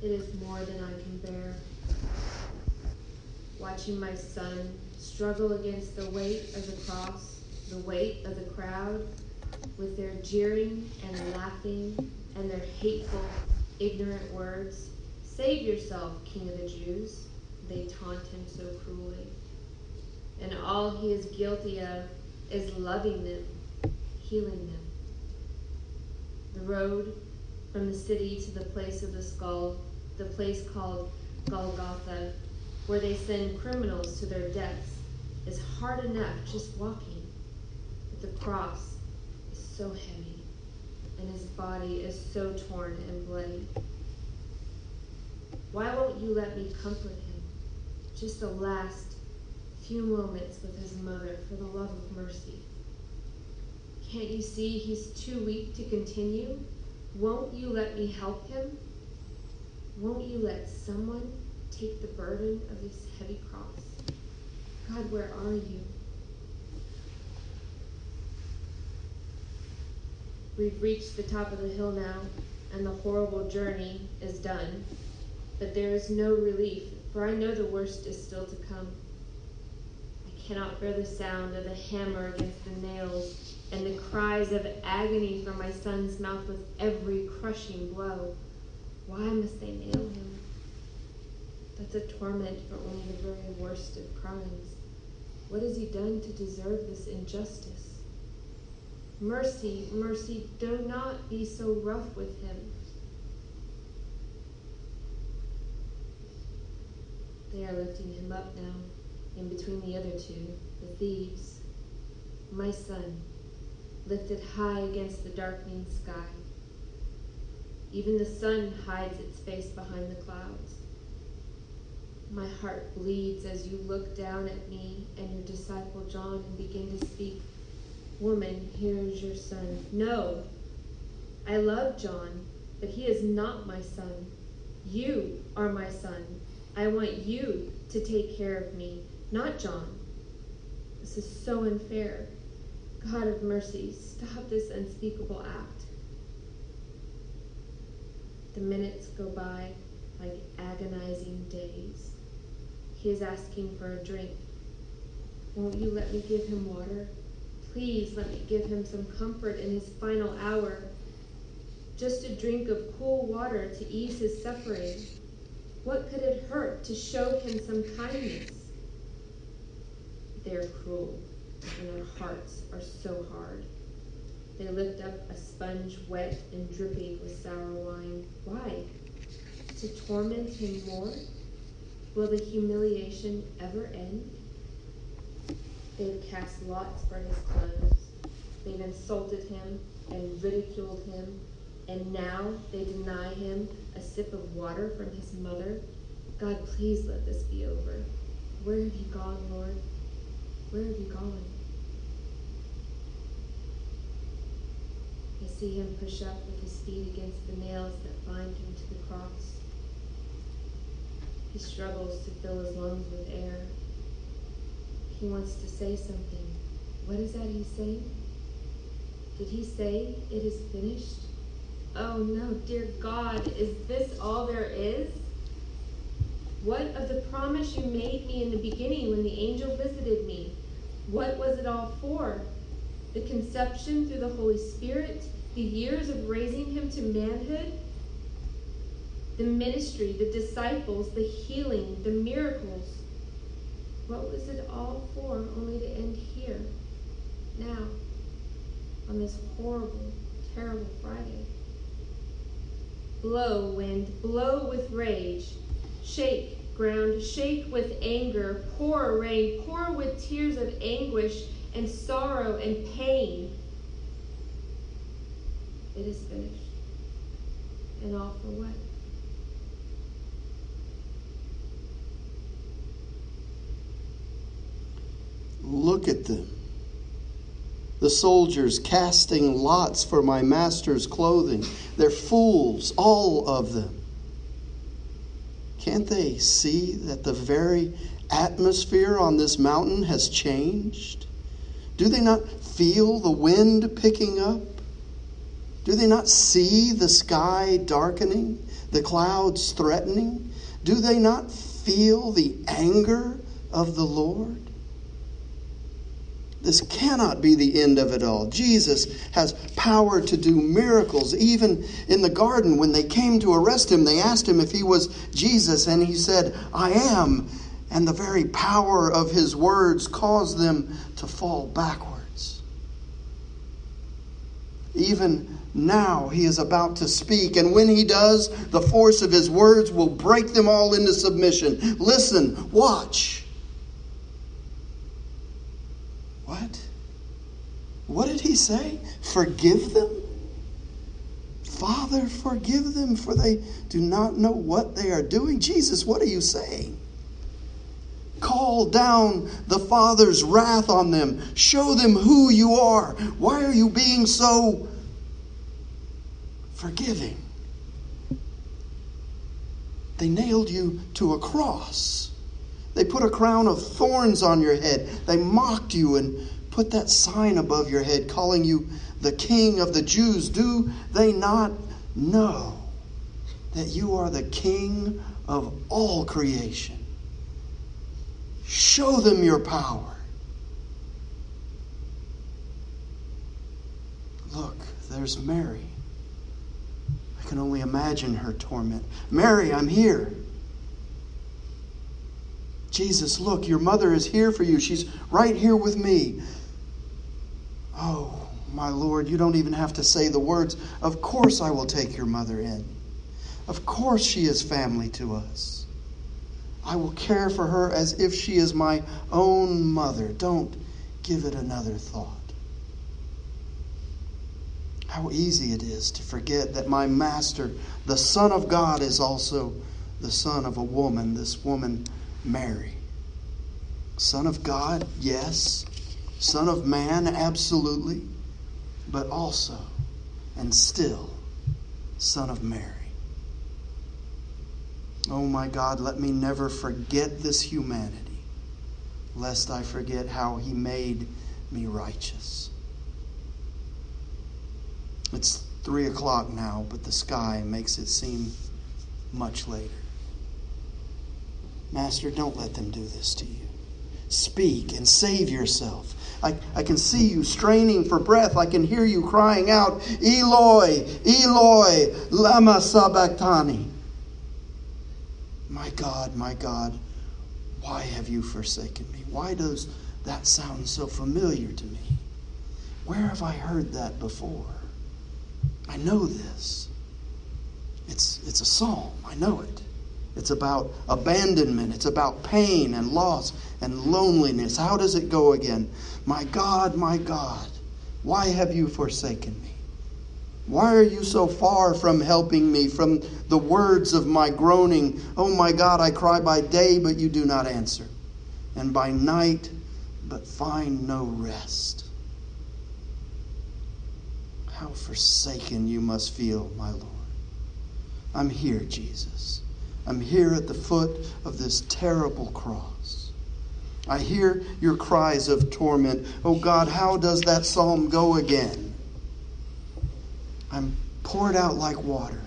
It is more than I can bear. Watching my son struggle against the weight of the cross, the weight of the crowd, with their jeering and laughing and their hateful, ignorant words. Save yourself, King of the Jews, they taunt him so cruelly. And all he is guilty of is loving them, healing them. The road from the city to the place of the skull, the place called Golgotha, where they send criminals to their deaths, is hard enough just walking. But the cross is so heavy, and his body is so torn and bloody. Why won't you let me comfort him? Just the last few moments with his mother for the love of mercy. Can't you see he's too weak to continue? Won't you let me help him? Won't you let someone take the burden of this heavy cross? God, where are you? We've reached the top of the hill now, and the horrible journey is done. But there is no relief, for I know the worst is still to come. I cannot bear the sound of the hammer against the nails and the cries of agony from my son's mouth with every crushing blow. Why must they nail him? That's a torment for only the very worst of crimes. What has he done to deserve this injustice? Mercy, mercy, do not be so rough with him. They are lifting him up now, in between the other two, the thieves. My son, lifted high against the darkening sky. Even the sun hides its face behind the clouds. My heart bleeds as you look down at me and your disciple John and begin to speak. Woman, here is your son. No, I love John, but he is not my son. You are my son. I want you to take care of me, not John. This is so unfair. God of mercy, stop this unspeakable act. The minutes go by like agonizing days. He is asking for a drink. Won't you let me give him water? Please let me give him some comfort in his final hour. Just a drink of cool water to ease his suffering. What could it hurt to show him some kindness? They are cruel and their hearts are so hard. They lift up a sponge wet and dripping with sour wine. Why? To torment him more? Will the humiliation ever end? They've cast lots for his clothes. They've insulted him and ridiculed him, and now they deny him a sip of water from his mother. God, please let this be over. Where have you gone, Lord? Where have you gone? See him push up with his feet against the nails that bind him to the cross. He struggles to fill his lungs with air. He wants to say something. What is that he's saying? Did he say it is finished? Oh no, dear God, is this all there is? What of the promise you made me in the beginning when the angel visited me? What was it all for? The conception through the Holy Spirit, the years of raising him to manhood, the ministry, the disciples, the healing, the miracles. What was it all for only to end here, now, on this horrible, terrible Friday? Blow, wind, blow with rage. Shake, ground, shake with anger. Pour, rain, pour with tears of anguish and sorrow and pain. It is finished. And all for what? Look at them. The soldiers casting lots for my master's clothing. They're fools, all of them. Can't they see that the very atmosphere on this mountain has changed? Do they not feel the wind picking up? Do they not see the sky darkening, the clouds threatening? Do they not feel the anger of the Lord? This cannot be the end of it all. Jesus has power to do miracles. Even in the garden, when they came to arrest him, they asked him if he was Jesus, and he said, I am. And the very power of his words caused them to fall backwards. Even now, he is about to speak, and when he does, the force of his words will break them all into submission. Listen, watch. What? What did he say? Forgive them? Father, forgive them, for they do not know what they are doing. Jesus, what are you saying? Call down the Father's wrath on them. Show them who you are. Why are you being so forgiving? They nailed you to a cross. They put a crown of thorns on your head. They mocked you and put that sign above your head calling you the King of the Jews. Do they not know that you are the King of all creation? Show them your power. Look, there's Mary. I can only imagine her torment. Mary, I'm here. Jesus, look, your mother is here for you. She's right here with me. Oh, my Lord, you don't even have to say the words. Of course, I will take your mother in. Of course, she is family to us. I will care for her as if she is my own mother. Don't give it another thought. How easy it is to forget that my master, the Son of God, is also the son of a woman. This woman Mary. Son of God, yes. Son of man, absolutely. But also, and still, Son of Mary. Oh my God, let me never forget this humanity, lest I forget how He made me righteous. It's three o'clock now, but the sky makes it seem much later. Master, don't let them do this to you. Speak and save yourself. I, I can see you straining for breath. I can hear you crying out, Eloi, Eloi, Lama Sabachthani. My God, my God, why have you forsaken me? Why does that sound so familiar to me? Where have I heard that before? I know this. It's, it's a psalm. I know it. It's about abandonment. It's about pain and loss and loneliness. How does it go again? My God, my God, why have you forsaken me? Why are you so far from helping me, from the words of my groaning? Oh my God, I cry by day, but you do not answer, and by night, but find no rest. How forsaken you must feel, my Lord. I'm here, Jesus. I'm here at the foot of this terrible cross. I hear your cries of torment. Oh God, how does that psalm go again? I'm poured out like water,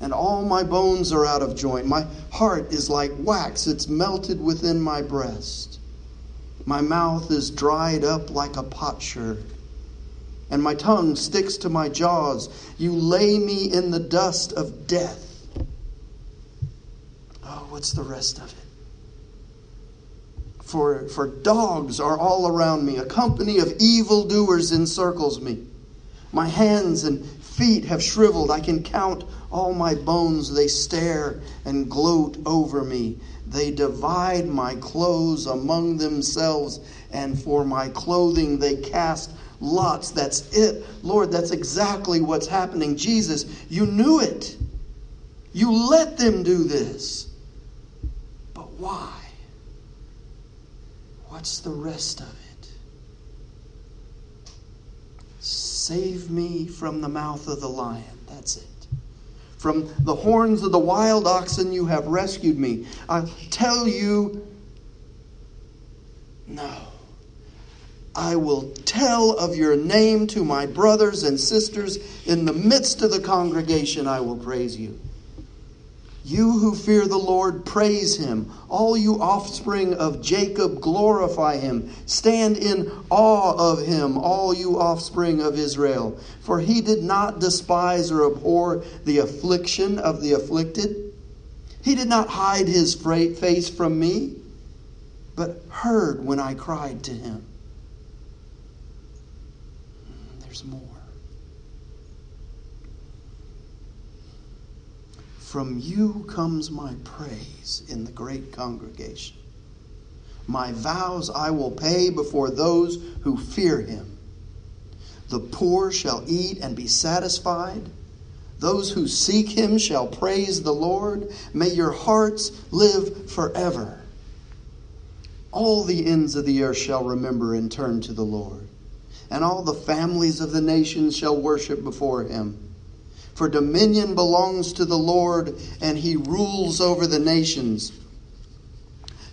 and all my bones are out of joint. My heart is like wax, it's melted within my breast. My mouth is dried up like a potsherd, and my tongue sticks to my jaws. You lay me in the dust of death Oh, what's the rest of it? For, for dogs are all around me. A company of evildoers encircles me. My hands and feet have shriveled. I can count all my bones. They stare and gloat over me. They divide my clothes among themselves, and for my clothing they cast lots. That's it. Lord, that's exactly what's happening. Jesus, you knew it. You let them do this. But why? What's the rest of it? Save me from the mouth of the lion. That's it. From the horns of the wild oxen, you have rescued me. I tell you, no. I will tell of your name to my brothers and sisters. In the midst of the congregation, I will praise you. You who fear the Lord, praise him. All you offspring of Jacob, glorify him. Stand in awe of him, all you offspring of Israel. For he did not despise or abhor the affliction of the afflicted. He did not hide his face from me, but heard when I cried to him. Hmm, there's more. From you comes my praise in the great congregation. My vows I will pay before those who fear him. The poor shall eat and be satisfied. Those who seek him shall praise the Lord. May your hearts live forever. All the ends of the earth shall remember and turn to the Lord, and all the families of the nations shall worship before him. For dominion belongs to the Lord, and he rules over the nations.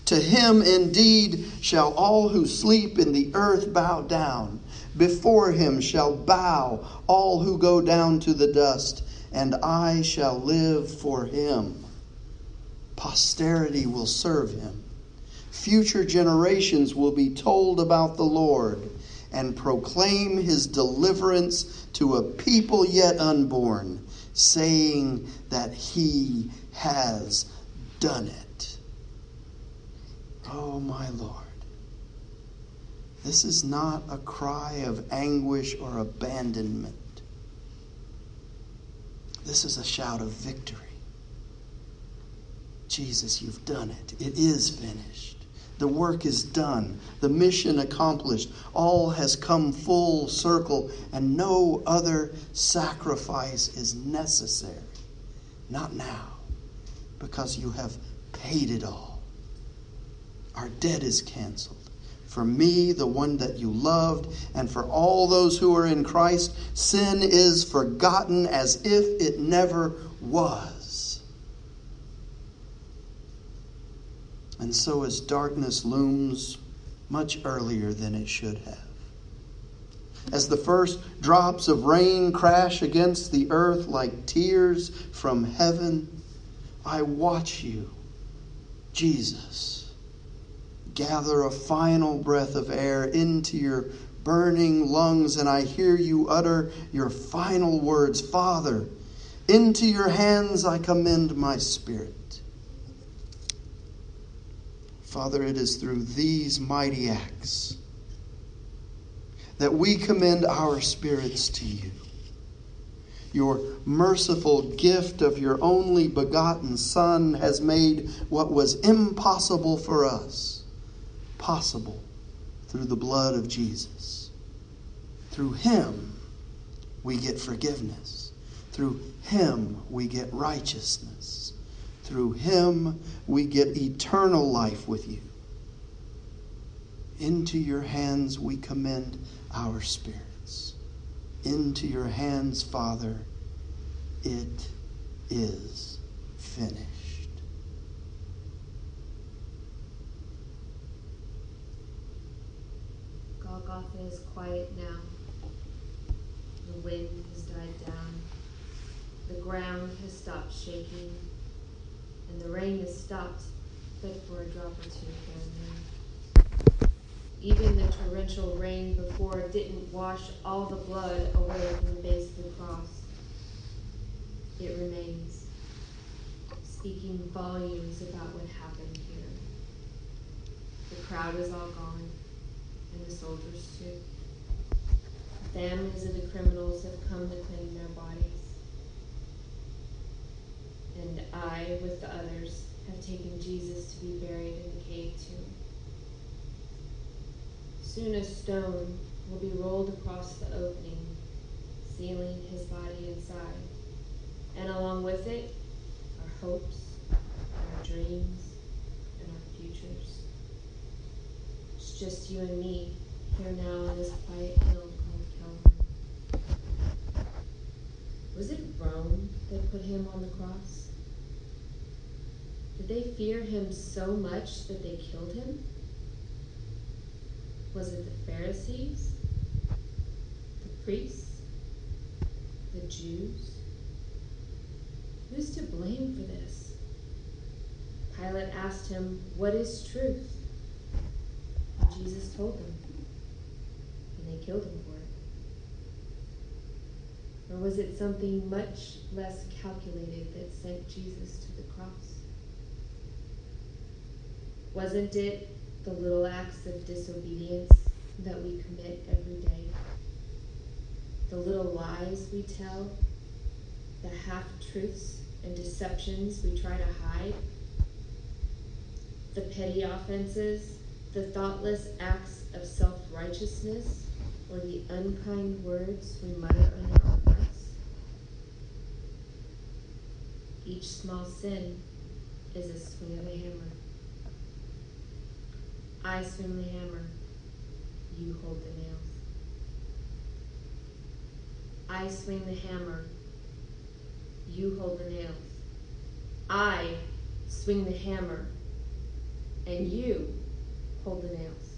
To him indeed shall all who sleep in the earth bow down. Before him shall bow all who go down to the dust, and I shall live for him. Posterity will serve him. Future generations will be told about the Lord and proclaim his deliverance to a people yet unborn, saying that he has done it. Oh, my Lord. This is not a cry of anguish or abandonment. This is a shout of victory. Jesus, you've done it. It is finished. The work is done, the mission accomplished. All has come full circle, and no other sacrifice is necessary. Not now, because you have paid it all. Our debt is canceled. For me, the one that you loved, and for all those who are in Christ, sin is forgotten as if it never was. And so as darkness looms much earlier than it should have. As the first drops of rain crash against the earth like tears from heaven, I watch you, Jesus, gather a final breath of air into your burning lungs, and I hear you utter your final words Father, into your hands I commend my spirit. Father, it is through these mighty acts that we commend our spirits to you. Your merciful gift of your only begotten Son has made what was impossible for us possible through the blood of Jesus. Through him, we get forgiveness. Through him, we get righteousness. Through him, we get eternal life with you. Into your hands we commend our spirits. Into your hands, Father, it is finished. Golgotha is quiet now. The wind has died down. The ground has stopped shaking and the rain has stopped, but for a drop or two here and there. Even the torrential rain before didn't wash all the blood away from the base of the cross. It remains, speaking volumes about what happened here. The crowd is all gone, and the soldiers too. The families of the criminals have come to claim their bodies and I, with the others, have taken Jesus to be buried in the cave tomb. Soon a stone will be rolled across the opening, sealing his body inside, and along with it, our hopes, our dreams, and our futures. It's just you and me here now on this quiet hill called Calvary. Was it Rome that put him on the cross? Did they fear him so much that they killed him? Was it the Pharisees? The priests? The Jews? Who's to blame for this? Pilate asked him, What is truth? Jesus told them. And they killed him for it. Or was it something much less calculated that sent Jesus to the cross? Wasn't it the little acts of disobedience that we commit every day? The little lies we tell? The half truths and deceptions we try to hide? The petty offenses? The thoughtless acts of self righteousness? Or the unkind words we mutter under our breaths? Each small sin is a swing of a hammer. I swing the hammer, you hold the nails. I swing the hammer, you hold the nails. I swing the hammer, and you hold the nails.